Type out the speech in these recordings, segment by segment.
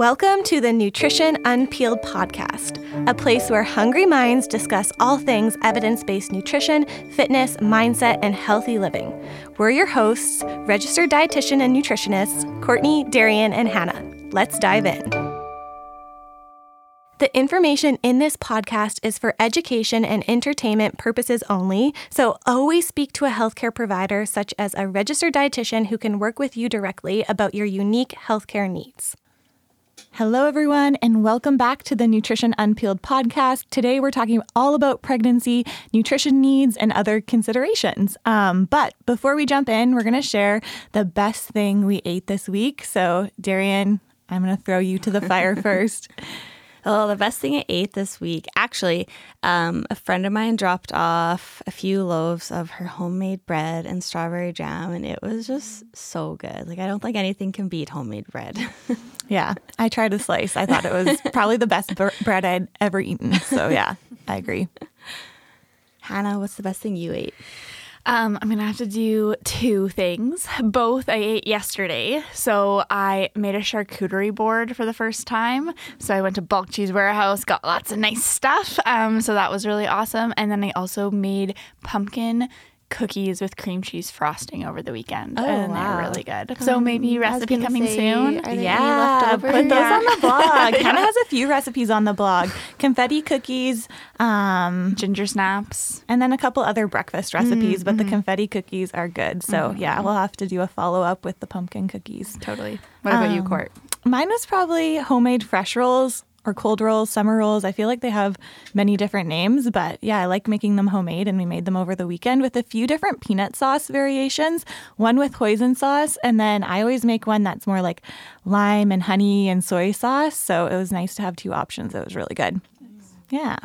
Welcome to the Nutrition Unpeeled podcast, a place where hungry minds discuss all things evidence based nutrition, fitness, mindset, and healthy living. We're your hosts, registered dietitian and nutritionists, Courtney, Darian, and Hannah. Let's dive in. The information in this podcast is for education and entertainment purposes only, so always speak to a healthcare provider such as a registered dietitian who can work with you directly about your unique healthcare needs. Hello, everyone, and welcome back to the Nutrition Unpeeled podcast. Today, we're talking all about pregnancy, nutrition needs, and other considerations. Um, but before we jump in, we're going to share the best thing we ate this week. So, Darian, I'm going to throw you to the fire first. Oh, the best thing I ate this week. Actually, um, a friend of mine dropped off a few loaves of her homemade bread and strawberry jam, and it was just so good. Like, I don't think anything can beat homemade bread. yeah, I tried a slice. I thought it was probably the best br- bread I'd ever eaten. So, yeah, I agree. Hannah, what's the best thing you ate? Um, I'm gonna have to do two things. Both I ate yesterday. So I made a charcuterie board for the first time. So I went to Bulk Cheese Warehouse, got lots of nice stuff. Um, so that was really awesome. And then I also made pumpkin cookies with cream cheese frosting over the weekend. Oh, and wow. they're really good. So maybe recipe coming say, soon. Yeah, put those on the blog. Hannah has a few recipes on the blog confetti cookies, um, Ginger snaps. and then a couple other breakfast recipes, but the confetti cookies are good. So, yeah, we'll have to do a follow up with the pumpkin cookies. Totally. What about you, Um, Court? Mine was probably homemade fresh rolls or cold rolls, summer rolls. I feel like they have many different names, but yeah, I like making them homemade and we made them over the weekend with a few different peanut sauce variations, one with hoisin sauce, and then I always make one that's more like lime and honey and soy sauce. So it was nice to have two options. It was really good. Yeah.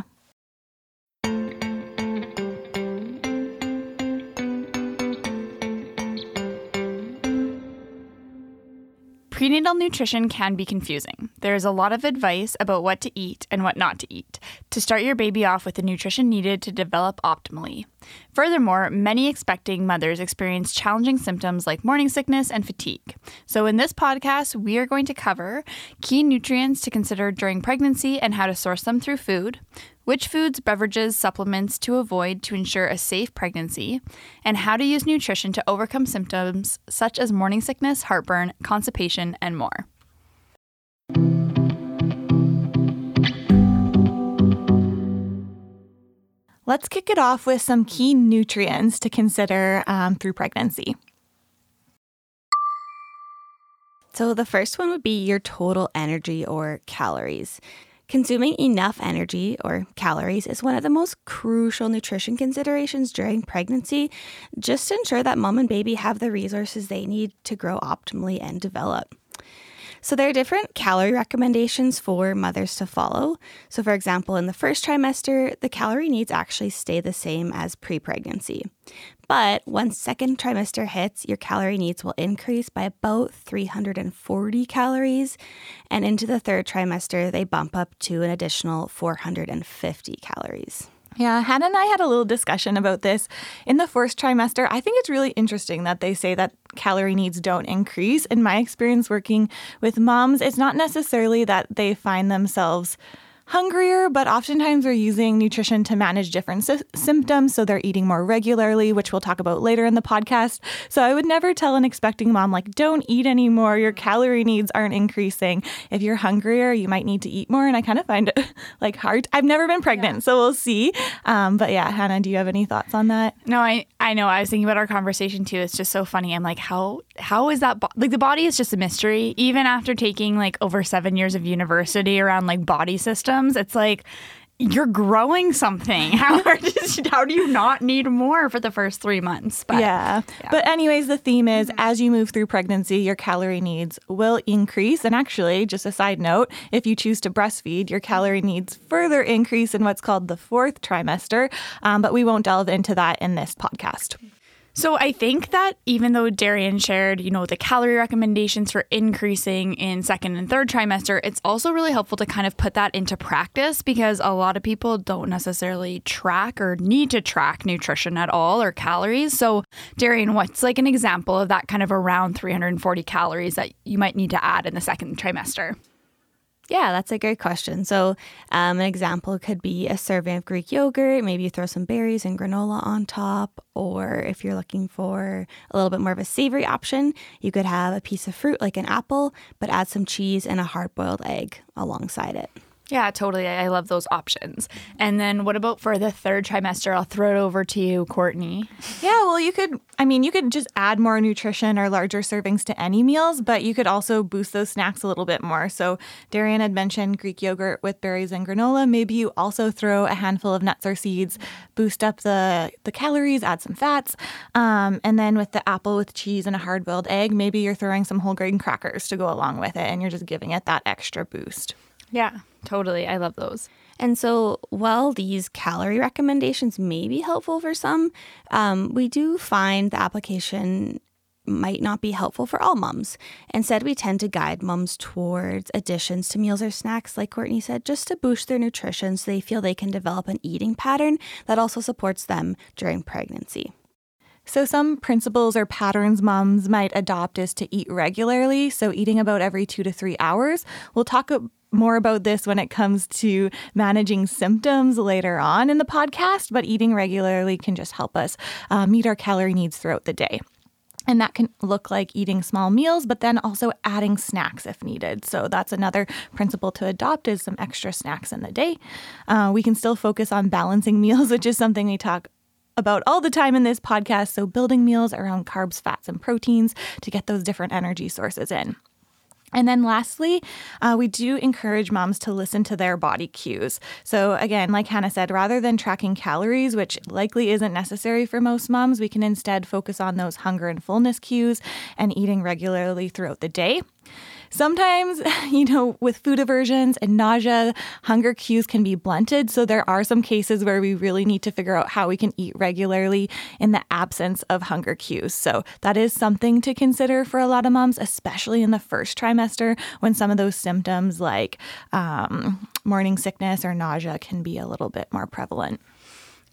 Prenatal nutrition can be confusing. There is a lot of advice about what to eat and what not to eat to start your baby off with the nutrition needed to develop optimally. Furthermore, many expecting mothers experience challenging symptoms like morning sickness and fatigue. So, in this podcast, we are going to cover key nutrients to consider during pregnancy and how to source them through food, which foods, beverages, supplements to avoid to ensure a safe pregnancy, and how to use nutrition to overcome symptoms such as morning sickness, heartburn, constipation, and more. Let's kick it off with some key nutrients to consider um, through pregnancy. So, the first one would be your total energy or calories. Consuming enough energy or calories is one of the most crucial nutrition considerations during pregnancy, just to ensure that mom and baby have the resources they need to grow optimally and develop. So, there are different calorie recommendations for mothers to follow. So, for example, in the first trimester, the calorie needs actually stay the same as pre pregnancy. But once second trimester hits, your calorie needs will increase by about 340 calories. And into the third trimester, they bump up to an additional 450 calories. Yeah, Hannah and I had a little discussion about this in the first trimester. I think it's really interesting that they say that calorie needs don't increase. In my experience working with moms, it's not necessarily that they find themselves hungrier, but oftentimes we're using nutrition to manage different sy- symptoms. So they're eating more regularly, which we'll talk about later in the podcast. So I would never tell an expecting mom, like, don't eat anymore. Your calorie needs aren't increasing. If you're hungrier, you might need to eat more. And I kind of find it like hard. I've never been pregnant, so we'll see. Um, but yeah, Hannah, do you have any thoughts on that? No, I I know. I was thinking about our conversation too. It's just so funny. I'm like, how how is that? Bo- like the body is just a mystery. Even after taking like over seven years of university around like body systems, it's like you're growing something. How how do you not need more for the first three months? But yeah. But, anyways, the theme is as you move through pregnancy, your calorie needs will increase. And actually, just a side note, if you choose to breastfeed, your calorie needs further increase in what's called the fourth trimester. Um, but we won't delve into that in this podcast. So I think that even though Darian shared, you know, the calorie recommendations for increasing in second and third trimester, it's also really helpful to kind of put that into practice because a lot of people don't necessarily track or need to track nutrition at all or calories. So Darian, what's like an example of that kind of around 340 calories that you might need to add in the second trimester? Yeah, that's a great question. So, um, an example could be a serving of Greek yogurt. Maybe you throw some berries and granola on top. Or if you're looking for a little bit more of a savory option, you could have a piece of fruit like an apple, but add some cheese and a hard boiled egg alongside it. Yeah, totally. I love those options. And then what about for the third trimester? I'll throw it over to you, Courtney. Yeah, well, you could, I mean, you could just add more nutrition or larger servings to any meals, but you could also boost those snacks a little bit more. So, Darian had mentioned Greek yogurt with berries and granola. Maybe you also throw a handful of nuts or seeds, boost up the, the calories, add some fats. Um, and then with the apple with cheese and a hard boiled egg, maybe you're throwing some whole grain crackers to go along with it and you're just giving it that extra boost. Yeah, totally. I love those. And so, while these calorie recommendations may be helpful for some, um, we do find the application might not be helpful for all moms. Instead, we tend to guide moms towards additions to meals or snacks, like Courtney said, just to boost their nutrition so they feel they can develop an eating pattern that also supports them during pregnancy. So, some principles or patterns moms might adopt is to eat regularly, so eating about every two to three hours. We'll talk more about this when it comes to managing symptoms later on in the podcast, but eating regularly can just help us uh, meet our calorie needs throughout the day. And that can look like eating small meals, but then also adding snacks if needed. So that's another principle to adopt is some extra snacks in the day. Uh, we can still focus on balancing meals, which is something we talk about all the time in this podcast. So building meals around carbs, fats, and proteins to get those different energy sources in. And then lastly, uh, we do encourage moms to listen to their body cues. So, again, like Hannah said, rather than tracking calories, which likely isn't necessary for most moms, we can instead focus on those hunger and fullness cues and eating regularly throughout the day. Sometimes, you know, with food aversions and nausea, hunger cues can be blunted. So there are some cases where we really need to figure out how we can eat regularly in the absence of hunger cues. So that is something to consider for a lot of moms, especially in the first trimester when some of those symptoms like um, morning sickness or nausea can be a little bit more prevalent.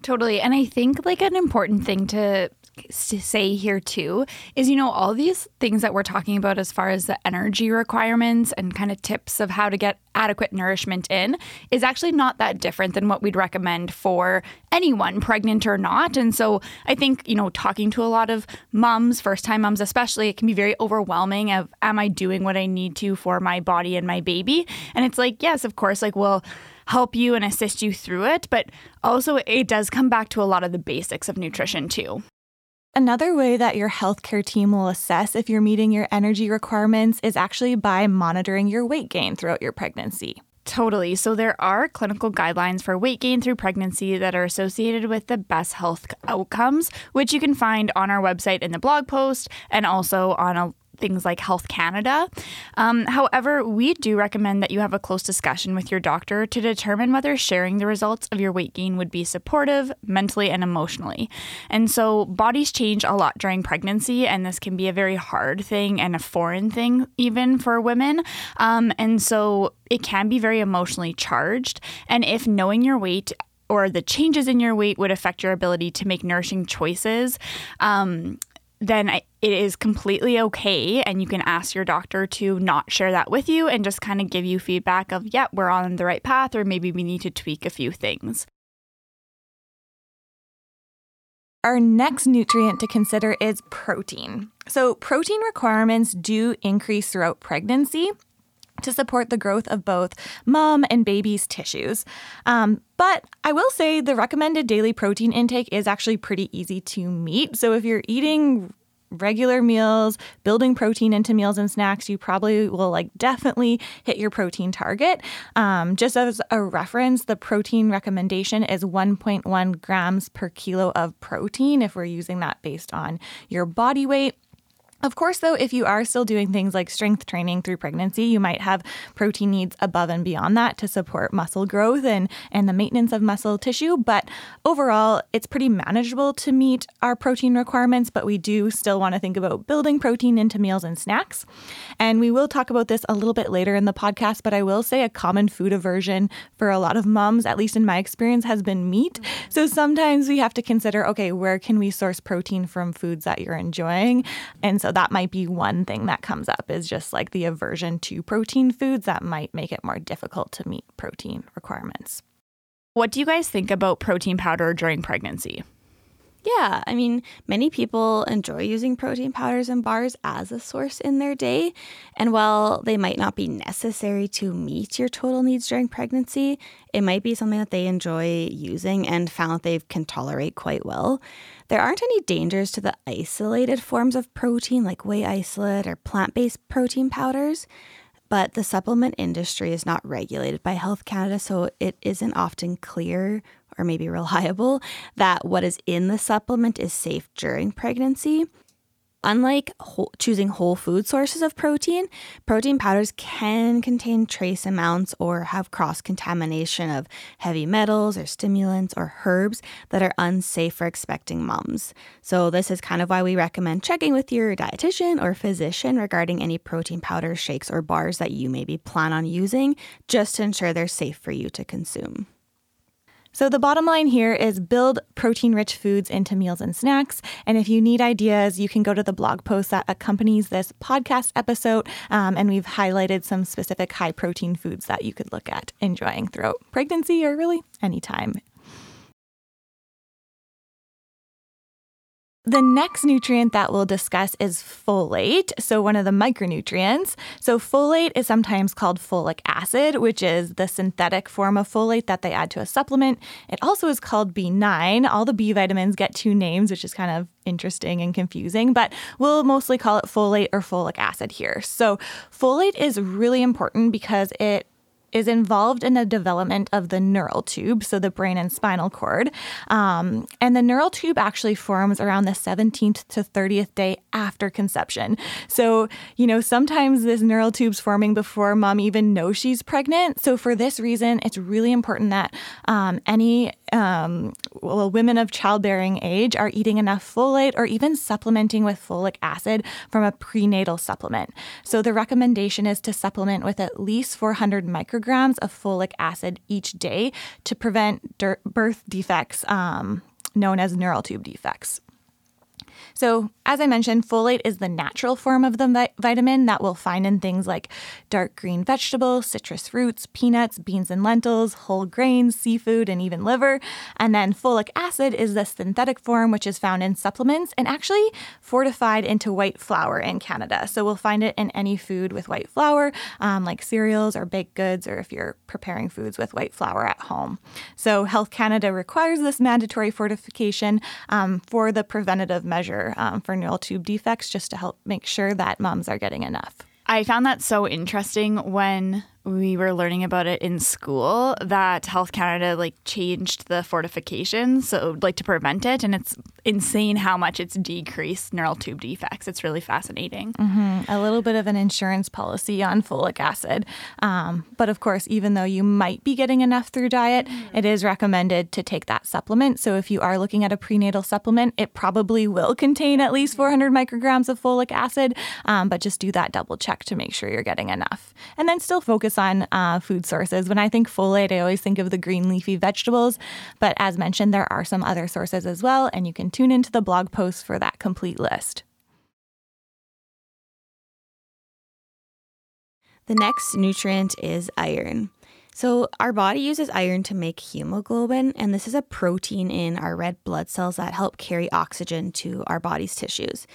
Totally. And I think like an important thing to to say here too is you know all these things that we're talking about as far as the energy requirements and kind of tips of how to get adequate nourishment in is actually not that different than what we'd recommend for anyone pregnant or not. And so i think you know talking to a lot of moms first time moms especially it can be very overwhelming of am i doing what i need to for my body and my baby? And it's like yes of course like well help you and assist you through it but also it does come back to a lot of the basics of nutrition too Another way that your healthcare team will assess if you're meeting your energy requirements is actually by monitoring your weight gain throughout your pregnancy. Totally. So, there are clinical guidelines for weight gain through pregnancy that are associated with the best health outcomes, which you can find on our website in the blog post and also on a things like Health Canada. Um, however, we do recommend that you have a close discussion with your doctor to determine whether sharing the results of your weight gain would be supportive mentally and emotionally. And so, bodies change a lot during pregnancy, and this can be a very hard thing and a foreign thing, even for women. Um, and so, it can be very emotionally charged. And if knowing your weight or the changes in your weight would affect your ability to make nourishing choices, um, then it is completely okay. And you can ask your doctor to not share that with you and just kind of give you feedback of, yeah, we're on the right path, or maybe we need to tweak a few things. Our next nutrient to consider is protein. So, protein requirements do increase throughout pregnancy to support the growth of both mom and baby's tissues. Um, but I will say the recommended daily protein intake is actually pretty easy to meet. So if you're eating regular meals, building protein into meals and snacks, you probably will like definitely hit your protein target. Um, just as a reference, the protein recommendation is 1.1 grams per kilo of protein if we're using that based on your body weight. Of course, though, if you are still doing things like strength training through pregnancy, you might have protein needs above and beyond that to support muscle growth and, and the maintenance of muscle tissue. But overall, it's pretty manageable to meet our protein requirements, but we do still want to think about building protein into meals and snacks. And we will talk about this a little bit later in the podcast, but I will say a common food aversion for a lot of moms, at least in my experience, has been meat. So sometimes we have to consider okay, where can we source protein from foods that you're enjoying? And so that might be one thing that comes up is just like the aversion to protein foods that might make it more difficult to meet protein requirements. What do you guys think about protein powder during pregnancy? Yeah, I mean, many people enjoy using protein powders and bars as a source in their day. And while they might not be necessary to meet your total needs during pregnancy, it might be something that they enjoy using and found that they can tolerate quite well. There aren't any dangers to the isolated forms of protein like whey isolate or plant based protein powders but the supplement industry is not regulated by Health Canada, so it isn't often clear or maybe reliable that what is in the supplement is safe during pregnancy. Unlike whole, choosing whole food sources of protein, protein powders can contain trace amounts or have cross contamination of heavy metals or stimulants or herbs that are unsafe for expecting moms. So, this is kind of why we recommend checking with your dietitian or physician regarding any protein powders, shakes, or bars that you maybe plan on using just to ensure they're safe for you to consume. So, the bottom line here is build protein rich foods into meals and snacks. And if you need ideas, you can go to the blog post that accompanies this podcast episode. Um, and we've highlighted some specific high protein foods that you could look at enjoying throughout pregnancy or really anytime The next nutrient that we'll discuss is folate, so one of the micronutrients. So, folate is sometimes called folic acid, which is the synthetic form of folate that they add to a supplement. It also is called B9. All the B vitamins get two names, which is kind of interesting and confusing, but we'll mostly call it folate or folic acid here. So, folate is really important because it is involved in the development of the neural tube, so the brain and spinal cord. Um, and the neural tube actually forms around the 17th to 30th day after conception. So, you know, sometimes this neural tube's forming before mom even knows she's pregnant. So, for this reason, it's really important that um, any um, well, women of childbearing age are eating enough folate or even supplementing with folic acid from a prenatal supplement. So, the recommendation is to supplement with at least 400 micrograms micrograms of folic acid each day to prevent birth defects um, known as neural tube defects. So, as I mentioned, folate is the natural form of the vi- vitamin that we'll find in things like dark green vegetables, citrus fruits, peanuts, beans and lentils, whole grains, seafood, and even liver. And then folic acid is the synthetic form, which is found in supplements and actually fortified into white flour in Canada. So, we'll find it in any food with white flour, um, like cereals or baked goods, or if you're preparing foods with white flour at home. So, Health Canada requires this mandatory fortification um, for the preventative measure um, for neural tube defects just to help make sure that moms are getting enough. I found that so interesting when we were learning about it in school that Health Canada like changed the fortifications so like to prevent it and it's insane how much it's decreased neural tube defects. It's really fascinating. Mm-hmm. a little bit of an insurance policy on folic acid. Um, but of course even though you might be getting enough through diet mm-hmm. it is recommended to take that supplement. So if you are looking at a prenatal supplement it probably will contain at least 400 micrograms of folic acid. Um, but just do that double check to make sure you're getting enough. And then still focus focus on uh, food sources. When I think folate, I always think of the green leafy vegetables. But as mentioned, there are some other sources as well, and you can tune into the blog post for that complete list. The next nutrient is iron. So, our body uses iron to make hemoglobin, and this is a protein in our red blood cells that help carry oxygen to our body's tissues.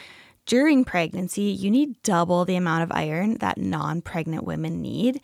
During pregnancy, you need double the amount of iron that non pregnant women need.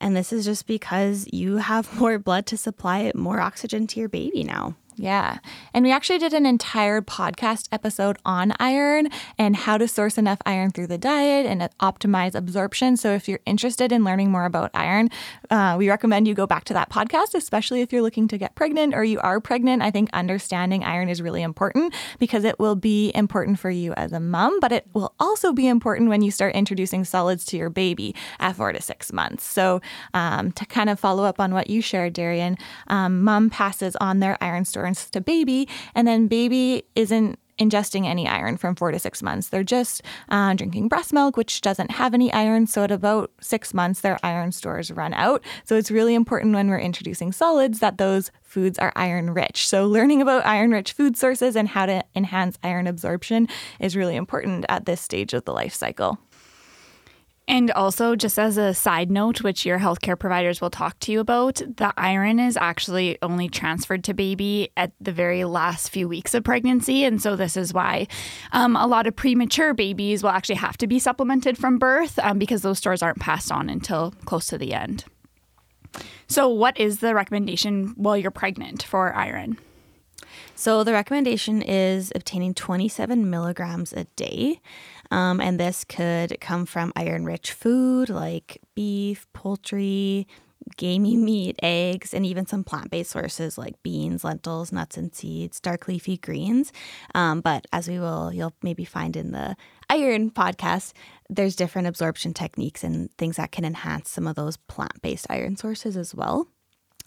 And this is just because you have more blood to supply more oxygen to your baby now. Yeah. And we actually did an entire podcast episode on iron and how to source enough iron through the diet and optimize absorption. So if you're interested in learning more about iron, uh, we recommend you go back to that podcast, especially if you're looking to get pregnant or you are pregnant. I think understanding iron is really important because it will be important for you as a mom, but it will also be important when you start introducing solids to your baby at four to six months. So um, to kind of follow up on what you shared, Darian, um, mom passes on their iron store to baby, and then baby isn't ingesting any iron from four to six months. They're just uh, drinking breast milk, which doesn't have any iron. So at about six months, their iron stores run out. So it's really important when we're introducing solids that those foods are iron rich. So learning about iron rich food sources and how to enhance iron absorption is really important at this stage of the life cycle. And also, just as a side note, which your healthcare providers will talk to you about, the iron is actually only transferred to baby at the very last few weeks of pregnancy. And so, this is why um, a lot of premature babies will actually have to be supplemented from birth um, because those stores aren't passed on until close to the end. So, what is the recommendation while you're pregnant for iron? So, the recommendation is obtaining 27 milligrams a day. Um, and this could come from iron rich food like beef, poultry, gamey meat, eggs, and even some plant based sources like beans, lentils, nuts and seeds, dark leafy greens. Um, but as we will, you'll maybe find in the iron podcast, there's different absorption techniques and things that can enhance some of those plant based iron sources as well.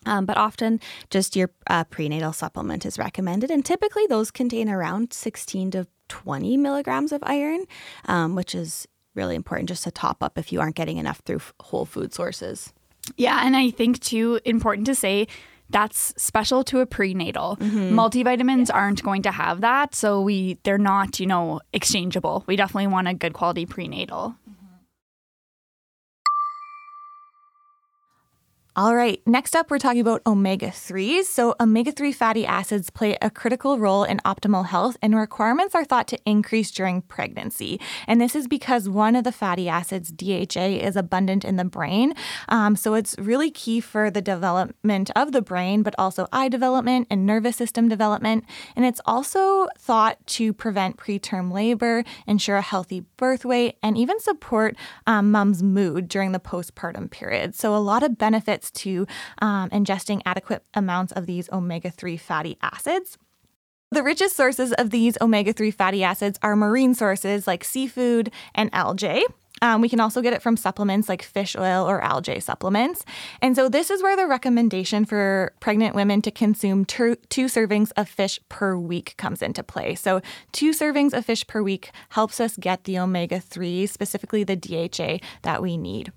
Um, but often, just your uh, prenatal supplement is recommended, and typically those contain around 16 to 20 milligrams of iron, um, which is really important just to top up if you aren't getting enough through whole food sources. Yeah, and I think too important to say that's special to a prenatal. Mm-hmm. Multivitamins aren't going to have that, so we they're not, you know, exchangeable. We definitely want a good quality prenatal. All right, next up, we're talking about omega 3s. So, omega 3 fatty acids play a critical role in optimal health, and requirements are thought to increase during pregnancy. And this is because one of the fatty acids, DHA, is abundant in the brain. Um, so, it's really key for the development of the brain, but also eye development and nervous system development. And it's also thought to prevent preterm labor, ensure a healthy birth weight, and even support um, mom's mood during the postpartum period. So, a lot of benefits to um, ingesting adequate amounts of these omega 3 fatty acids. The richest sources of these omega 3 fatty acids are marine sources like seafood and algae. Um, we can also get it from supplements like fish oil or algae supplements. And so, this is where the recommendation for pregnant women to consume two, two servings of fish per week comes into play. So, two servings of fish per week helps us get the omega 3, specifically the DHA, that we need.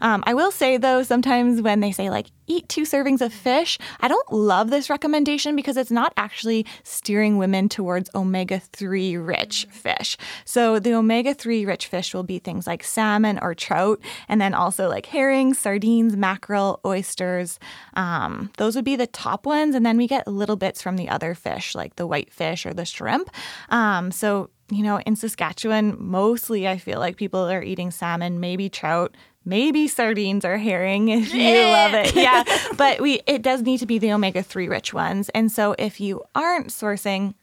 Um, I will say though, sometimes when they say like eat two servings of fish, I don't love this recommendation because it's not actually steering women towards omega 3 rich fish. So the omega 3 rich fish will be things like salmon or trout, and then also like herring, sardines, mackerel, oysters. Um, those would be the top ones. And then we get little bits from the other fish like the whitefish or the shrimp. Um, so you know, in Saskatchewan, mostly I feel like people are eating salmon, maybe trout, maybe sardines or herring if you love it. Yeah. but we it does need to be the omega 3 rich ones. And so if you aren't sourcing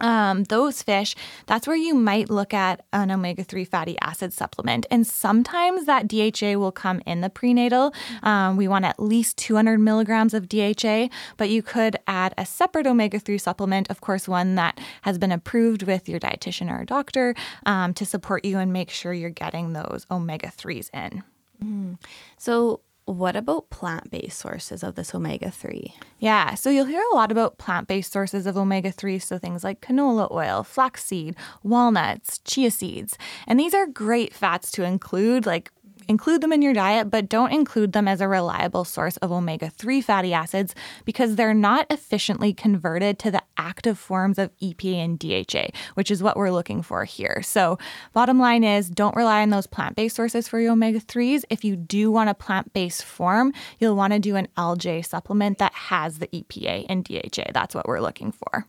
um, those fish, that's where you might look at an omega 3 fatty acid supplement. And sometimes that DHA will come in the prenatal. Um, we want at least 200 milligrams of DHA, but you could add a separate omega 3 supplement, of course, one that has been approved with your dietitian or doctor um, to support you and make sure you're getting those omega 3s in. Mm. So, what about plant based sources of this omega 3? Yeah, so you'll hear a lot about plant based sources of omega 3, so things like canola oil, flaxseed, walnuts, chia seeds. And these are great fats to include, like Include them in your diet, but don't include them as a reliable source of omega 3 fatty acids because they're not efficiently converted to the active forms of EPA and DHA, which is what we're looking for here. So, bottom line is don't rely on those plant based sources for your omega 3s. If you do want a plant based form, you'll want to do an algae supplement that has the EPA and DHA. That's what we're looking for.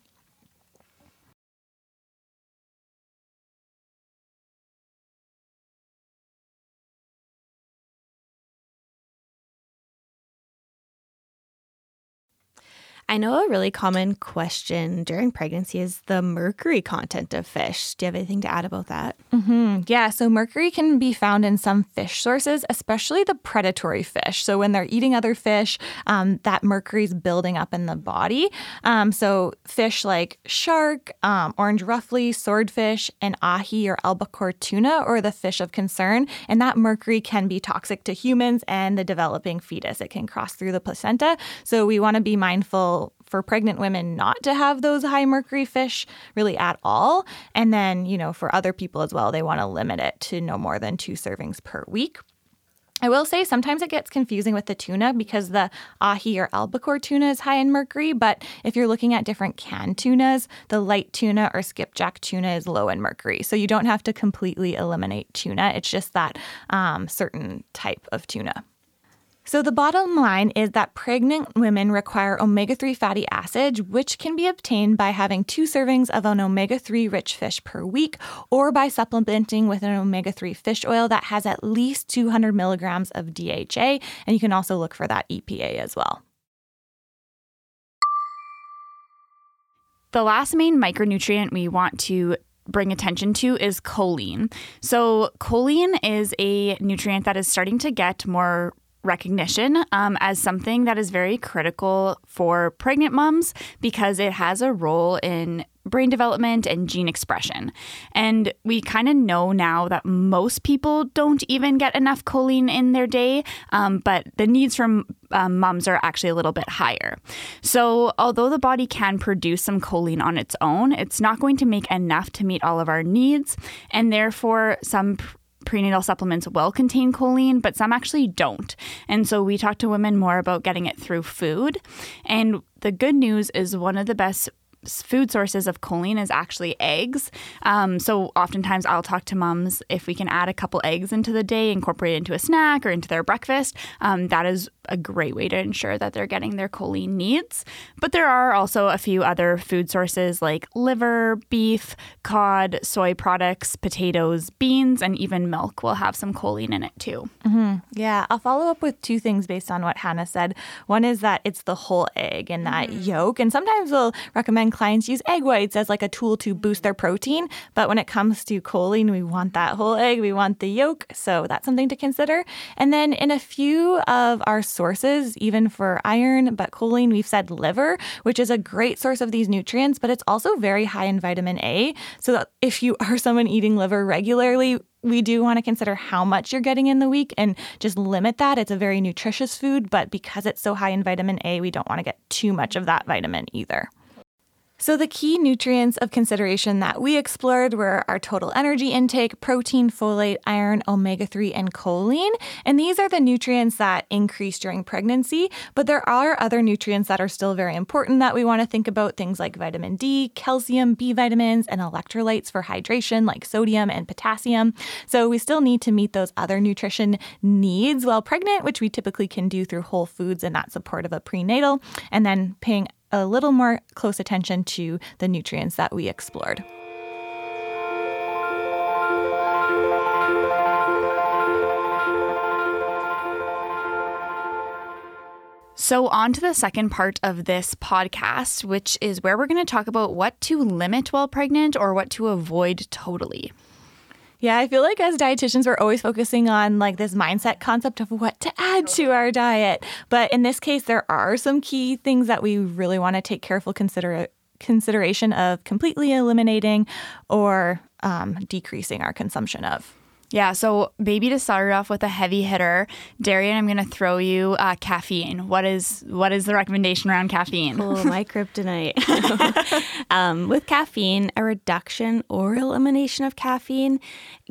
I know a really common question during pregnancy is the mercury content of fish. Do you have anything to add about that? Mm-hmm. Yeah, so mercury can be found in some fish sources, especially the predatory fish. So when they're eating other fish, um, that mercury is building up in the body. Um, so fish like shark, um, orange roughy, swordfish, and ahi or albacore tuna or the fish of concern. And that mercury can be toxic to humans and the developing fetus. It can cross through the placenta. So we want to be mindful for pregnant women not to have those high mercury fish really at all. And then, you know, for other people as well, they want to limit it to no more than two servings per week. I will say sometimes it gets confusing with the tuna because the ahi or albacore tuna is high in mercury, but if you're looking at different canned tunas, the light tuna or skipjack tuna is low in mercury. So you don't have to completely eliminate tuna. It's just that um, certain type of tuna. So, the bottom line is that pregnant women require omega 3 fatty acids, which can be obtained by having two servings of an omega 3 rich fish per week or by supplementing with an omega 3 fish oil that has at least 200 milligrams of DHA. And you can also look for that EPA as well. The last main micronutrient we want to bring attention to is choline. So, choline is a nutrient that is starting to get more recognition um, as something that is very critical for pregnant moms because it has a role in brain development and gene expression. And we kind of know now that most people don't even get enough choline in their day, um, but the needs from um, moms are actually a little bit higher. So, although the body can produce some choline on its own, it's not going to make enough to meet all of our needs. And therefore, some prenatal supplements will contain choline, but some actually don't. And so we talk to women more about getting it through food. And the good news is one of the best food sources of choline is actually eggs. Um, so oftentimes I'll talk to moms if we can add a couple eggs into the day, incorporate it into a snack or into their breakfast. Um, that is a great way to ensure that they're getting their choline needs. But there are also a few other food sources like liver, beef, cod, soy products, potatoes, beans, and even milk will have some choline in it too. Mm-hmm. Yeah, I'll follow up with two things based on what Hannah said. One is that it's the whole egg and that mm-hmm. yolk. And sometimes we'll recommend clients use egg whites as like a tool to boost their protein. But when it comes to choline, we want that whole egg, we want the yolk. So that's something to consider. And then in a few of our sources, even for iron, but choline, we've said liver, which is a great source of these nutrients, but it's also very high in vitamin A. So if you are someone eating liver regularly, we do want to consider how much you're getting in the week and just limit that. It's a very nutritious food, but because it's so high in vitamin A, we don't want to get too much of that vitamin either. So, the key nutrients of consideration that we explored were our total energy intake, protein, folate, iron, omega 3, and choline. And these are the nutrients that increase during pregnancy. But there are other nutrients that are still very important that we want to think about things like vitamin D, calcium, B vitamins, and electrolytes for hydration, like sodium and potassium. So, we still need to meet those other nutrition needs while pregnant, which we typically can do through whole foods and that support of a prenatal, and then paying a little more close attention to the nutrients that we explored. So, on to the second part of this podcast, which is where we're going to talk about what to limit while pregnant or what to avoid totally. Yeah, I feel like as dietitians, we're always focusing on like this mindset concept of what to add to our diet. But in this case, there are some key things that we really want to take careful consider- consideration of completely eliminating or um, decreasing our consumption of. Yeah, so maybe to start off with a heavy hitter, Darian, I'm going to throw you uh, caffeine. What is what is the recommendation around caffeine? Oh, my kryptonite. um, with caffeine, a reduction or elimination of caffeine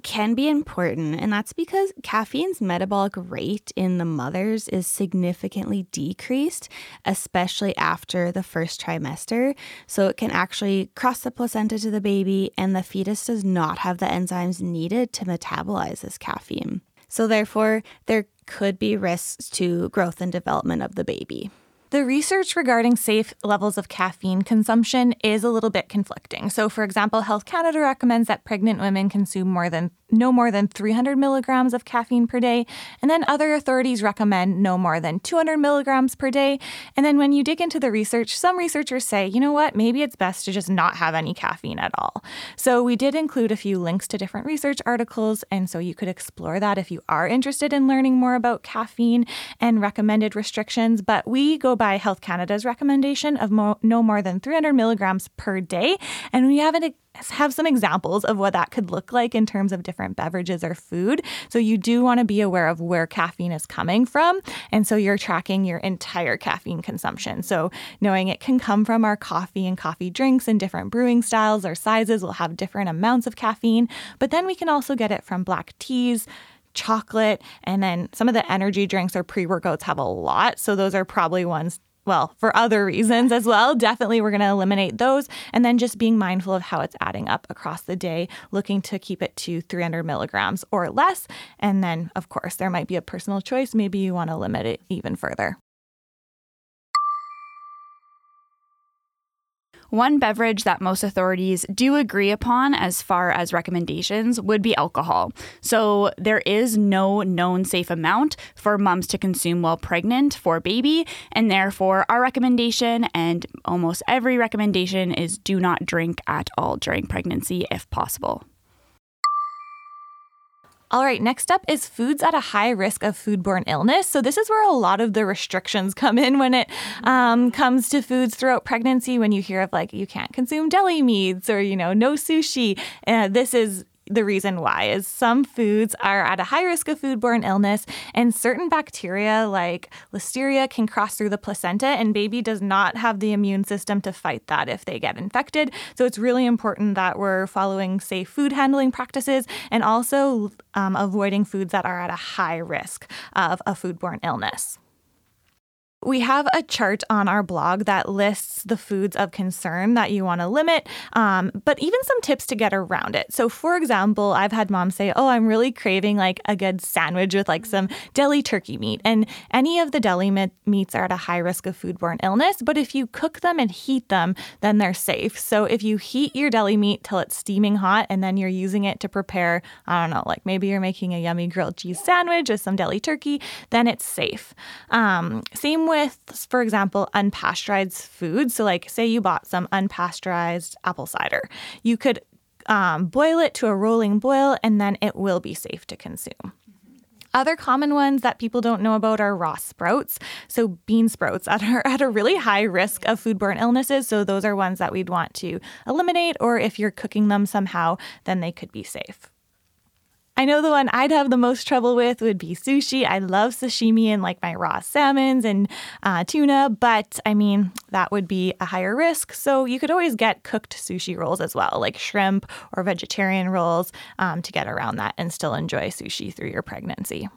can be important, and that's because caffeine's metabolic rate in the mothers is significantly decreased, especially after the first trimester. So it can actually cross the placenta to the baby, and the fetus does not have the enzymes needed to metabolize metabolize this caffeine. So, therefore, there could be risks to growth and development of the baby. The research regarding safe levels of caffeine consumption is a little bit conflicting. So, for example, Health Canada recommends that pregnant women consume more than no more than 300 milligrams of caffeine per day, and then other authorities recommend no more than 200 milligrams per day. And then when you dig into the research, some researchers say, you know what, maybe it's best to just not have any caffeine at all. So, we did include a few links to different research articles, and so you could explore that if you are interested in learning more about caffeine and recommended restrictions. But we go by Health Canada's recommendation of mo- no more than 300 milligrams per day. And we haven't have some examples of what that could look like in terms of different beverages or food. So you do want to be aware of where caffeine is coming from. And so you're tracking your entire caffeine consumption. So knowing it can come from our coffee and coffee drinks and different brewing styles or sizes will have different amounts of caffeine. But then we can also get it from black teas chocolate, and then some of the energy drinks or pre workouts have a lot. So those are probably ones well, for other reasons as well. Definitely, we're going to eliminate those. And then just being mindful of how it's adding up across the day, looking to keep it to 300 milligrams or less. And then, of course, there might be a personal choice. Maybe you want to limit it even further. One beverage that most authorities do agree upon as far as recommendations would be alcohol. So there is no known safe amount for moms to consume while pregnant for baby, and therefore our recommendation and almost every recommendation is do not drink at all during pregnancy if possible. All right, next up is foods at a high risk of foodborne illness. So, this is where a lot of the restrictions come in when it um, comes to foods throughout pregnancy. When you hear of like, you can't consume deli meats or, you know, no sushi. Uh, this is the reason why is some foods are at a high risk of foodborne illness and certain bacteria like listeria can cross through the placenta and baby does not have the immune system to fight that if they get infected. So it's really important that we're following safe food handling practices and also um, avoiding foods that are at a high risk of a foodborne illness we have a chart on our blog that lists the foods of concern that you want to limit, um, but even some tips to get around it. So, for example, I've had moms say, Oh, I'm really craving like a good sandwich with like some deli turkey meat. And any of the deli meats are at a high risk of foodborne illness, but if you cook them and heat them, then they're safe. So, if you heat your deli meat till it's steaming hot and then you're using it to prepare, I don't know, like maybe you're making a yummy grilled cheese sandwich with some deli turkey, then it's safe. Um, same with with, for example, unpasteurized food. So, like, say you bought some unpasteurized apple cider, you could um, boil it to a rolling boil and then it will be safe to consume. Other common ones that people don't know about are raw sprouts. So, bean sprouts are at a really high risk of foodborne illnesses. So, those are ones that we'd want to eliminate, or if you're cooking them somehow, then they could be safe. I know the one I'd have the most trouble with would be sushi. I love sashimi and like my raw salmons and uh, tuna, but I mean, that would be a higher risk. So you could always get cooked sushi rolls as well, like shrimp or vegetarian rolls um, to get around that and still enjoy sushi through your pregnancy.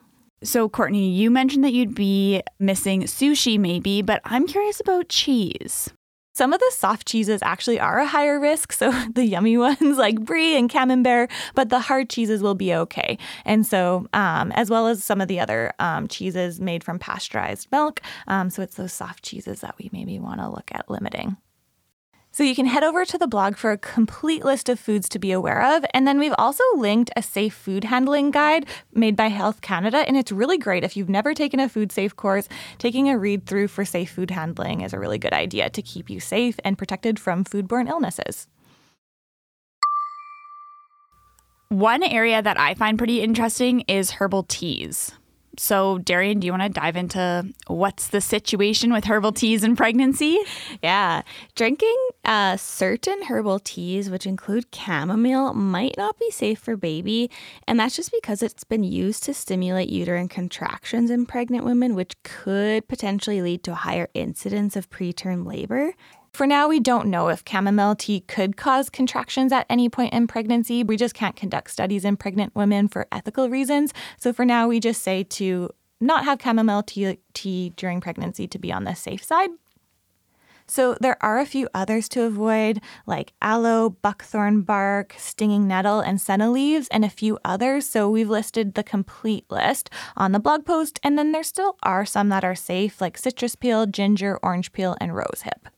So, Courtney, you mentioned that you'd be missing sushi maybe, but I'm curious about cheese. Some of the soft cheeses actually are a higher risk, so the yummy ones like brie and camembert, but the hard cheeses will be okay. And so, um, as well as some of the other um, cheeses made from pasteurized milk. Um, so, it's those soft cheeses that we maybe want to look at limiting. So you can head over to the blog for a complete list of foods to be aware of. And then we've also linked a safe food handling guide made by Health Canada. And it's really great. If you've never taken a food safe course, taking a read through for safe food handling is a really good idea to keep you safe and protected from foodborne illnesses. One area that I find pretty interesting is herbal teas. So, Darian, do you want to dive into what's the situation with herbal teas in pregnancy? Yeah. Drinking uh, certain herbal teas, which include chamomile, might not be safe for baby. And that's just because it's been used to stimulate uterine contractions in pregnant women, which could potentially lead to a higher incidence of preterm labor. For now, we don't know if chamomile tea could cause contractions at any point in pregnancy. We just can't conduct studies in pregnant women for ethical reasons. So for now, we just say to not have chamomile tea, tea during pregnancy to be on the safe side. So there are a few others to avoid, like aloe, buckthorn bark, stinging nettle, and senna leaves, and a few others. So we've listed the complete list on the blog post, and then there still are some that are safe, like citrus peel, ginger, orange peel, and rosehip.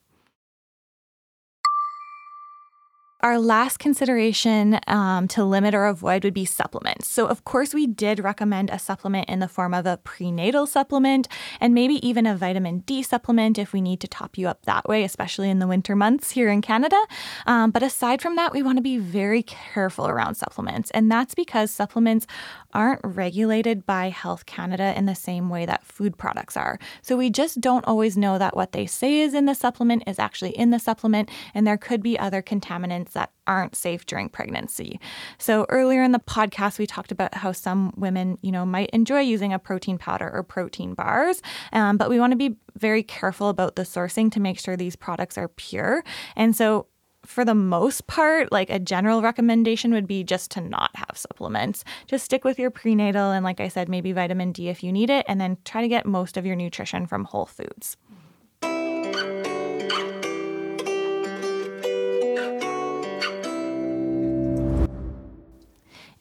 Our last consideration um, to limit or avoid would be supplements. So, of course, we did recommend a supplement in the form of a prenatal supplement and maybe even a vitamin D supplement if we need to top you up that way, especially in the winter months here in Canada. Um, but aside from that, we want to be very careful around supplements. And that's because supplements aren't regulated by Health Canada in the same way that food products are. So, we just don't always know that what they say is in the supplement is actually in the supplement, and there could be other contaminants that aren't safe during pregnancy. So earlier in the podcast, we talked about how some women, you know, might enjoy using a protein powder or protein bars, um, but we want to be very careful about the sourcing to make sure these products are pure. And so for the most part, like a general recommendation would be just to not have supplements. Just stick with your prenatal and, like I said, maybe vitamin D if you need it, and then try to get most of your nutrition from whole foods.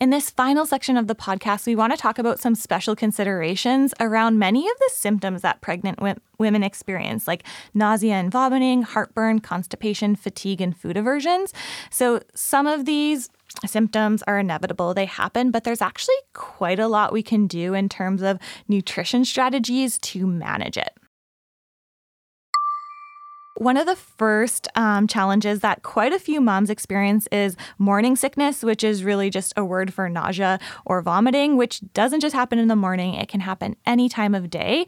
In this final section of the podcast, we want to talk about some special considerations around many of the symptoms that pregnant w- women experience, like nausea and vomiting, heartburn, constipation, fatigue, and food aversions. So, some of these symptoms are inevitable, they happen, but there's actually quite a lot we can do in terms of nutrition strategies to manage it. One of the first um, challenges that quite a few moms experience is morning sickness, which is really just a word for nausea or vomiting, which doesn't just happen in the morning, it can happen any time of day.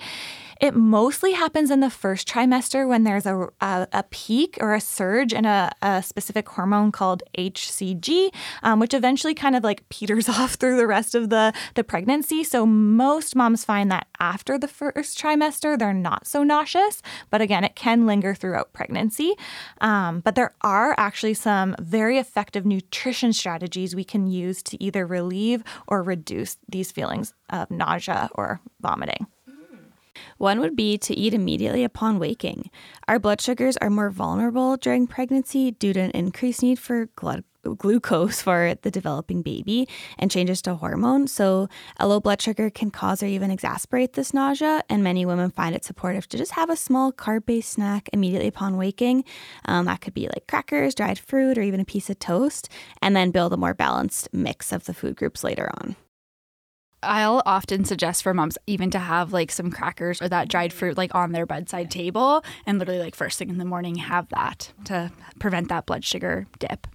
It mostly happens in the first trimester when there's a, a, a peak or a surge in a, a specific hormone called HCG, um, which eventually kind of like peters off through the rest of the, the pregnancy. So most moms find that after the first trimester, they're not so nauseous. But again, it can linger throughout pregnancy. Um, but there are actually some very effective nutrition strategies we can use to either relieve or reduce these feelings of nausea or vomiting. One would be to eat immediately upon waking. Our blood sugars are more vulnerable during pregnancy due to an increased need for glu- glucose for the developing baby and changes to hormones. So, a low blood sugar can cause or even exacerbate this nausea, and many women find it supportive to just have a small carb based snack immediately upon waking. Um, that could be like crackers, dried fruit, or even a piece of toast, and then build a more balanced mix of the food groups later on. I'll often suggest for moms even to have like some crackers or that dried fruit like on their bedside table and literally like first thing in the morning have that to prevent that blood sugar dip.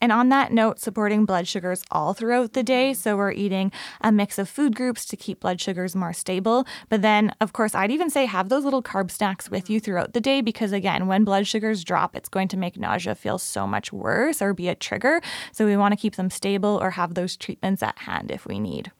And on that note, supporting blood sugars all throughout the day. So we're eating a mix of food groups to keep blood sugars more stable. But then, of course, I'd even say have those little carb snacks with you throughout the day because, again, when blood sugars drop, it's going to make nausea feel so much worse or be a trigger. So we want to keep them stable or have those treatments at hand if we need.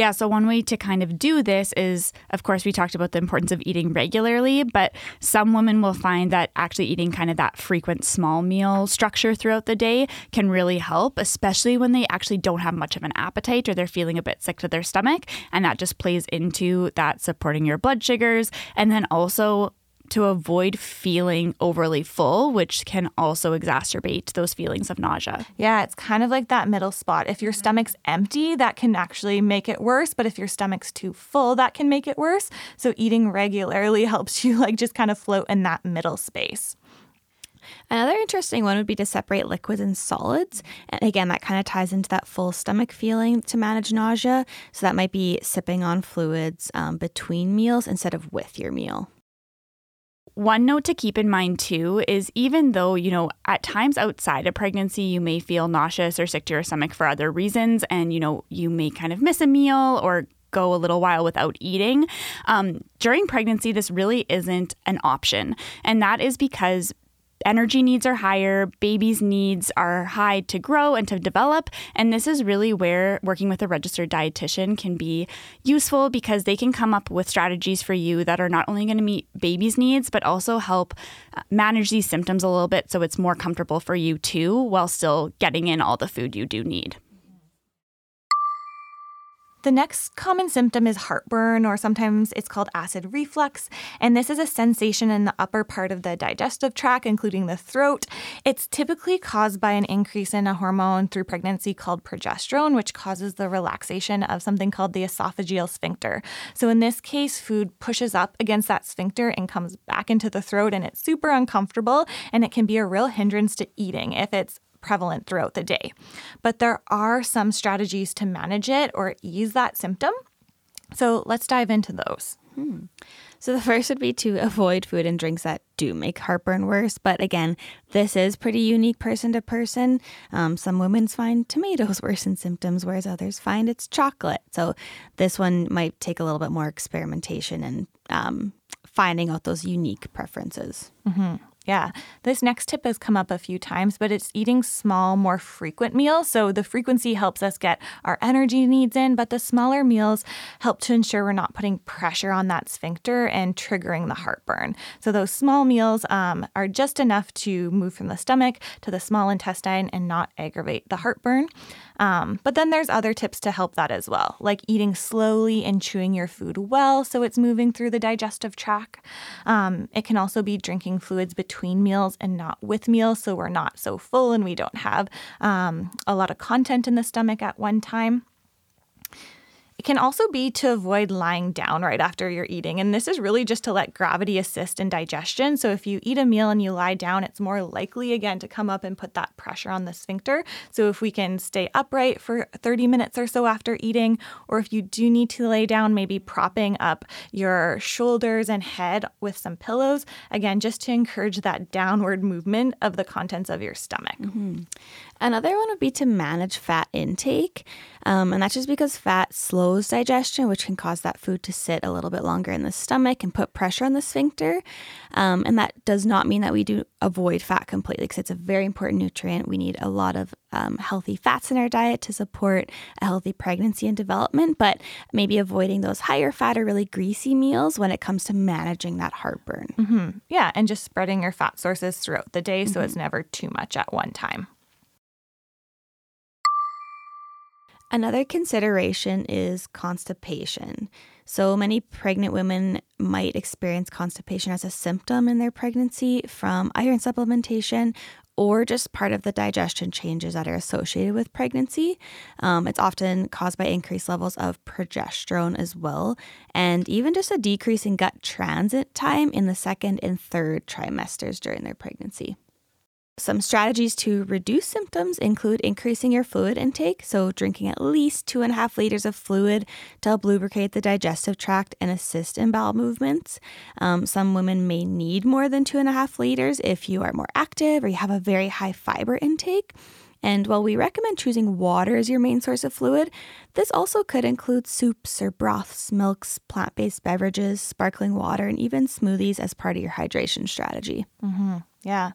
Yeah, so one way to kind of do this is, of course, we talked about the importance of eating regularly, but some women will find that actually eating kind of that frequent small meal structure throughout the day can really help, especially when they actually don't have much of an appetite or they're feeling a bit sick to their stomach. And that just plays into that supporting your blood sugars. And then also, to avoid feeling overly full, which can also exacerbate those feelings of nausea. Yeah, it's kind of like that middle spot. If your stomach's empty, that can actually make it worse, but if your stomach's too full, that can make it worse. So eating regularly helps you like just kind of float in that middle space. Another interesting one would be to separate liquids and solids. And again, that kind of ties into that full stomach feeling to manage nausea. So that might be sipping on fluids um, between meals instead of with your meal. One note to keep in mind too is even though, you know, at times outside of pregnancy, you may feel nauseous or sick to your stomach for other reasons, and, you know, you may kind of miss a meal or go a little while without eating. Um, during pregnancy, this really isn't an option. And that is because energy needs are higher, babies' needs are high to grow and to develop. And this is really where working with a registered dietitian can be useful because they can come up with strategies for you that are not only going to meet babies' needs, but also help uh, manage these symptoms a little bit so it's more comfortable for you too, while still getting in all the food you do need. The next common symptom is heartburn, or sometimes it's called acid reflux. And this is a sensation in the upper part of the digestive tract, including the throat. It's typically caused by an increase in a hormone through pregnancy called progesterone, which causes the relaxation of something called the esophageal sphincter. So, in this case, food pushes up against that sphincter and comes back into the throat, and it's super uncomfortable. And it can be a real hindrance to eating if it's prevalent throughout the day. But there are some strategies to manage it or ease that symptom. So let's dive into those. Hmm. So, the first would be to avoid food and drinks that do make heartburn worse. But again, this is pretty unique person to person. Um, some women find tomatoes worsen symptoms, whereas others find it's chocolate. So, this one might take a little bit more experimentation and um, finding out those unique preferences. Mm-hmm. Yeah. This next tip has come up a few times, but it's eating small, more frequent meals. So the frequency helps us get our energy needs in, but the smaller meals help to ensure we're not putting pressure on that sphincter and triggering the heartburn. So those small meals um, are just enough to move from the stomach to the small intestine and not aggravate the heartburn. Um, but then there's other tips to help that as well, like eating slowly and chewing your food well so it's moving through the digestive tract. Um, it can also be drinking fluids between meals and not with meals so we're not so full and we don't have um, a lot of content in the stomach at one time. It can also be to avoid lying down right after you're eating. And this is really just to let gravity assist in digestion. So if you eat a meal and you lie down, it's more likely again to come up and put that pressure on the sphincter. So if we can stay upright for 30 minutes or so after eating, or if you do need to lay down, maybe propping up your shoulders and head with some pillows, again, just to encourage that downward movement of the contents of your stomach. Mm-hmm. Another one would be to manage fat intake. Um, and that's just because fat slows digestion, which can cause that food to sit a little bit longer in the stomach and put pressure on the sphincter. Um, and that does not mean that we do avoid fat completely because it's a very important nutrient. We need a lot of um, healthy fats in our diet to support a healthy pregnancy and development, but maybe avoiding those higher fat or really greasy meals when it comes to managing that heartburn. Mm-hmm. Yeah, and just spreading your fat sources throughout the day mm-hmm. so it's never too much at one time. Another consideration is constipation. So many pregnant women might experience constipation as a symptom in their pregnancy from iron supplementation or just part of the digestion changes that are associated with pregnancy. Um, it's often caused by increased levels of progesterone as well, and even just a decrease in gut transit time in the second and third trimesters during their pregnancy. Some strategies to reduce symptoms include increasing your fluid intake, so drinking at least two and a half liters of fluid to help lubricate the digestive tract and assist in bowel movements. Um, some women may need more than two and a half liters if you are more active or you have a very high fiber intake. And while we recommend choosing water as your main source of fluid, this also could include soups or broths, milks, plant based beverages, sparkling water, and even smoothies as part of your hydration strategy. Mm-hmm. Yeah.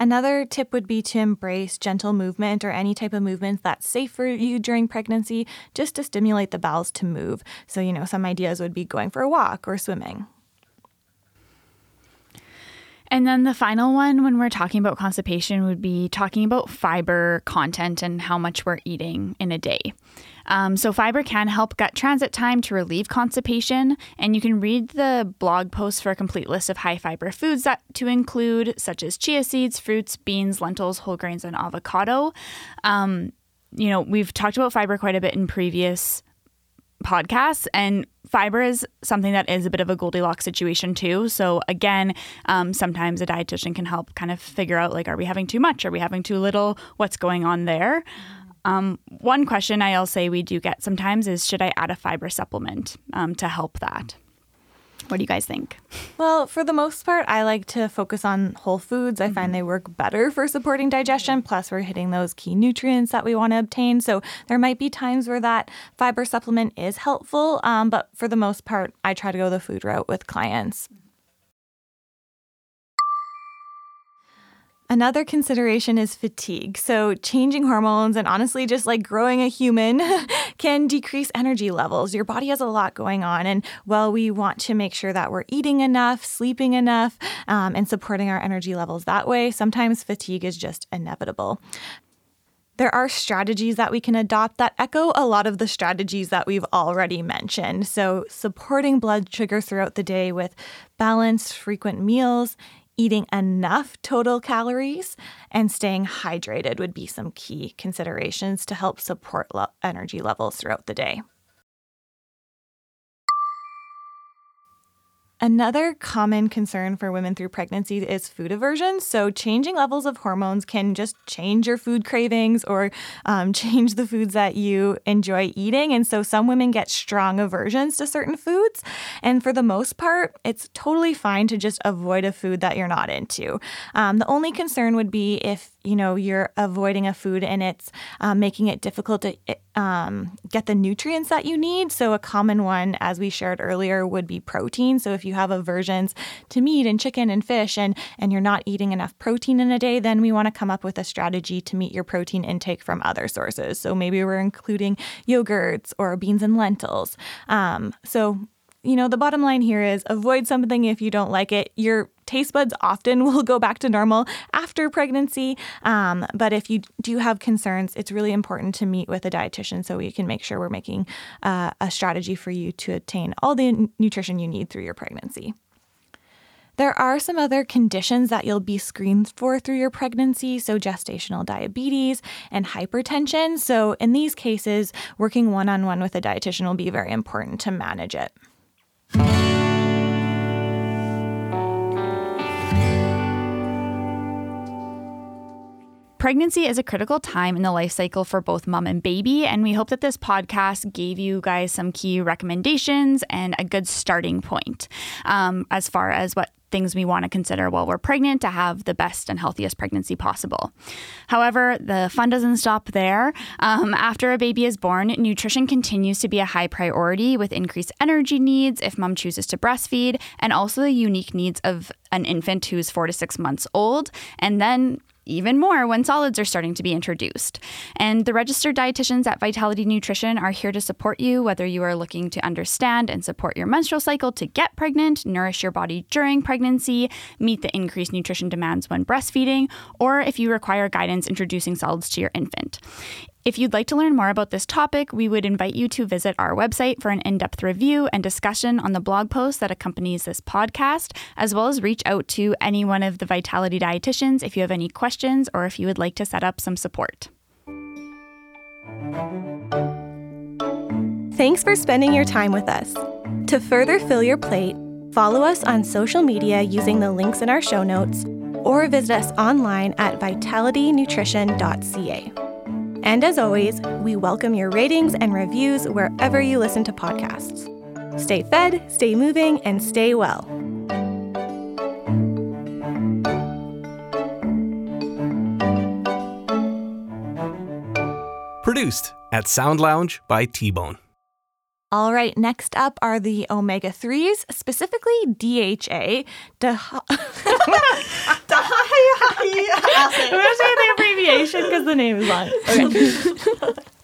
Another tip would be to embrace gentle movement or any type of movement that's safe for you during pregnancy, just to stimulate the bowels to move. So, you know, some ideas would be going for a walk or swimming. And then the final one, when we're talking about constipation, would be talking about fiber content and how much we're eating in a day. Um, so, fiber can help gut transit time to relieve constipation, and you can read the blog post for a complete list of high fiber foods that to include, such as chia seeds, fruits, beans, lentils, whole grains, and avocado. Um, you know, we've talked about fiber quite a bit in previous podcasts, and fiber is something that is a bit of a Goldilocks situation too. So again, um, sometimes a dietitian can help kind of figure out like, are we having too much? Are we having too little? What's going on there? Um, one question I'll say we do get sometimes is should I add a fiber supplement um, to help that? What do you guys think? Well, for the most part, I like to focus on whole foods. I mm-hmm. find they work better for supporting digestion. Plus, we're hitting those key nutrients that we want to obtain. So, there might be times where that fiber supplement is helpful. Um, but for the most part, I try to go the food route with clients. Another consideration is fatigue. So, changing hormones and honestly, just like growing a human can decrease energy levels. Your body has a lot going on. And while we want to make sure that we're eating enough, sleeping enough, um, and supporting our energy levels that way, sometimes fatigue is just inevitable. There are strategies that we can adopt that echo a lot of the strategies that we've already mentioned. So, supporting blood sugar throughout the day with balanced, frequent meals, eating enough total calories and staying hydrated would be some key considerations to help support lo- energy levels throughout the day. Another common concern for women through pregnancy is food aversion. So, changing levels of hormones can just change your food cravings or um, change the foods that you enjoy eating. And so, some women get strong aversions to certain foods. And for the most part, it's totally fine to just avoid a food that you're not into. Um, the only concern would be if you know you're avoiding a food and it's um, making it difficult to um, get the nutrients that you need. So a common one, as we shared earlier, would be protein. So if you have aversions to meat and chicken and fish, and and you're not eating enough protein in a day, then we want to come up with a strategy to meet your protein intake from other sources. So maybe we're including yogurts or beans and lentils. Um, so you know, the bottom line here is avoid something if you don't like it. Your taste buds often will go back to normal after pregnancy. Um, but if you do have concerns, it's really important to meet with a dietitian so we can make sure we're making uh, a strategy for you to attain all the n- nutrition you need through your pregnancy. There are some other conditions that you'll be screened for through your pregnancy, so gestational diabetes and hypertension. So, in these cases, working one on one with a dietitian will be very important to manage it. Pregnancy is a critical time in the life cycle for both mom and baby, and we hope that this podcast gave you guys some key recommendations and a good starting point um, as far as what things we want to consider while we're pregnant to have the best and healthiest pregnancy possible. However, the fun doesn't stop there. Um, after a baby is born, nutrition continues to be a high priority with increased energy needs if mom chooses to breastfeed, and also the unique needs of an infant who's four to six months old, and then even more when solids are starting to be introduced. And the registered dietitians at Vitality Nutrition are here to support you, whether you are looking to understand and support your menstrual cycle to get pregnant, nourish your body during pregnancy, meet the increased nutrition demands when breastfeeding, or if you require guidance introducing solids to your infant. If you'd like to learn more about this topic, we would invite you to visit our website for an in depth review and discussion on the blog post that accompanies this podcast, as well as reach out to any one of the Vitality dietitians if you have any questions or if you would like to set up some support. Thanks for spending your time with us. To further fill your plate, follow us on social media using the links in our show notes or visit us online at vitalitynutrition.ca. And as always, we welcome your ratings and reviews wherever you listen to podcasts. Stay fed, stay moving, and stay well. Produced at Sound Lounge by T Bone. All right, next up are the omega 3s, specifically DHA. I'm going to say the abbreviation because the name is long. Okay.